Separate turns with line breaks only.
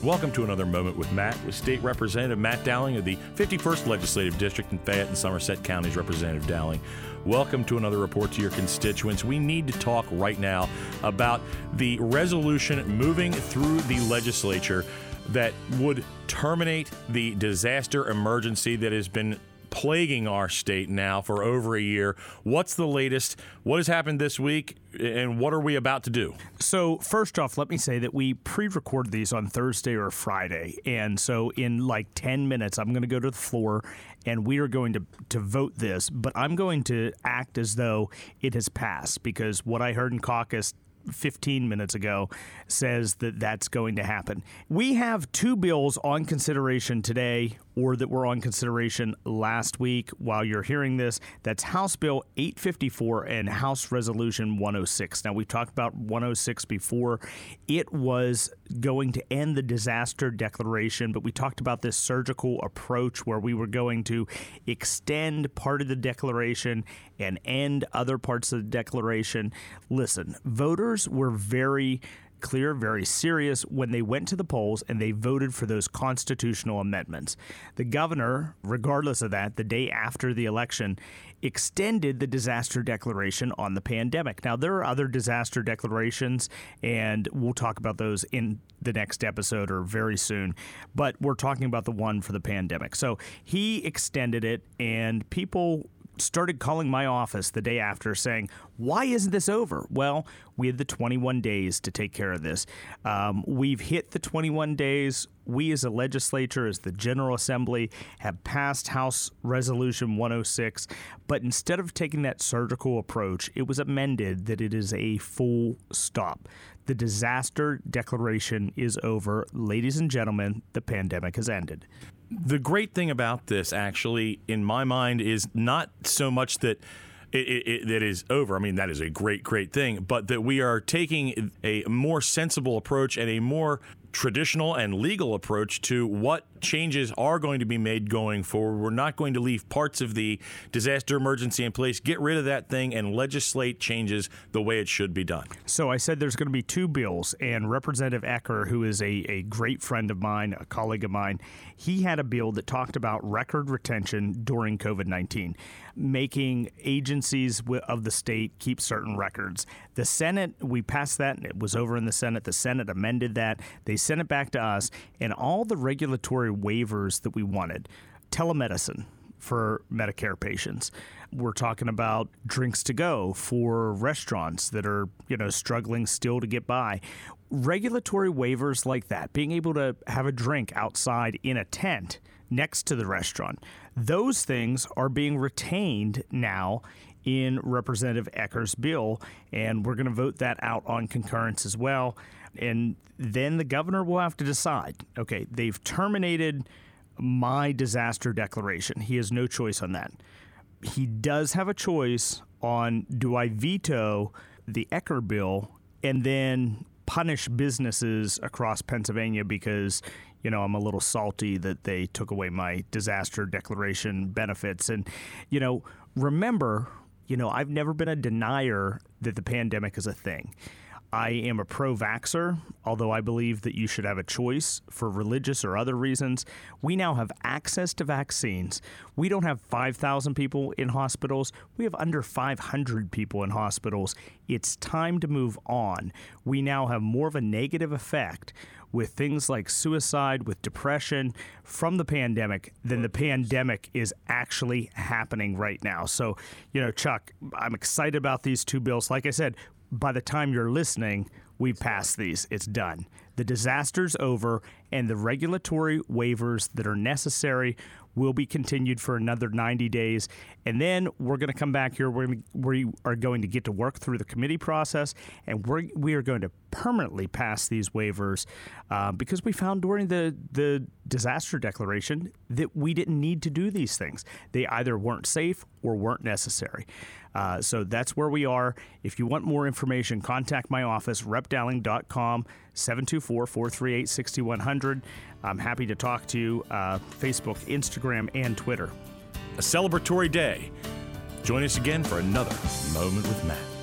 Welcome to another moment with Matt, with State Representative Matt Dowling of the 51st Legislative District in Fayette and Somerset Counties. Representative Dowling, welcome to another report to your constituents. We need to talk right now about the resolution moving through the legislature that would terminate the disaster emergency that has been plaguing our state now for over a year. What's the latest? What has happened this week? And what are we about to do?
So, first off, let me say that we pre record these on Thursday or Friday. And so, in like 10 minutes, I'm going to go to the floor and we are going to, to vote this. But I'm going to act as though it has passed because what I heard in caucus 15 minutes ago says that that's going to happen. We have two bills on consideration today or that were on consideration last week while you're hearing this. That's House Bill 854 and House Resolution 106. Now, we've talked about 106 before. It was going to end the disaster declaration, but we talked about this surgical approach where we were going to extend part of the declaration and end other parts of the declaration. Listen, voters were very clear, very serious when they went to the polls and they voted for those constitutional amendments. The governor, regardless of that, the day after the election, extended the disaster declaration on the pandemic. Now, there are other disaster declarations, and we'll talk about those in the next episode or very soon, but we're talking about the one for the pandemic. So he extended it, and people started calling my office the day after saying, Why isn't this over? Well, we had the 21 days to take care of this. Um, we've hit the 21 days. We, as a legislature, as the General Assembly, have passed House Resolution 106. But instead of taking that surgical approach, it was amended that it is a full stop. The disaster declaration is over. Ladies and gentlemen, the pandemic has ended
the great thing about this, actually, in my mind, is not so much that. It, it, over. I mean, that is a great, great thing, but that we are taking a more sensible approach and a more traditional and legal approach to what changes are going to be made going forward. We're not going to leave parts of the disaster emergency in place. Get rid of that thing and legislate changes the way it should be done.
So I said there's going to be two bills, and Representative Ecker, who is a, a great friend of mine, a colleague of mine, he had a bill that talked about record retention during COVID 19, making agencies of the state keep certain records. The Senate, we passed that, and it was over in the Senate. The Senate amended that. They sent it back to us, and all the regulatory waivers that we wanted telemedicine for Medicare patients. We're talking about drinks to go for restaurants that are, you know, struggling still to get by. Regulatory waivers like that, being able to have a drink outside in a tent next to the restaurant, those things are being retained now in Representative Ecker's bill, and we're going to vote that out on concurrence as well. And then the governor will have to decide okay, they've terminated my disaster declaration. He has no choice on that. He does have a choice on do I veto the Ecker bill and then punish businesses across Pennsylvania because you know, I'm a little salty that they took away my disaster declaration benefits. And, you know, remember, you know, I've never been a denier that the pandemic is a thing. I am a pro vaxxer, although I believe that you should have a choice for religious or other reasons. We now have access to vaccines. We don't have 5,000 people in hospitals, we have under 500 people in hospitals. It's time to move on. We now have more of a negative effect with things like suicide, with depression from the pandemic than the pandemic is actually happening right now. So, you know, Chuck, I'm excited about these two bills. Like I said, by the time you're listening, we've passed these. It's done. The disaster's over, and the regulatory waivers that are necessary will be continued for another 90 days. And then we're going to come back here. We're, we are going to get to work through the committee process, and we're, we are going to permanently pass these waivers uh, because we found during the, the disaster declaration that we didn't need to do these things. They either weren't safe or weren't necessary. Uh, so that's where we are. If you want more information, contact my office, repdowling.com, 724 438 6100. I'm happy to talk to you. Uh, Facebook, Instagram, and Twitter.
A celebratory day. Join us again for another Moment with Matt.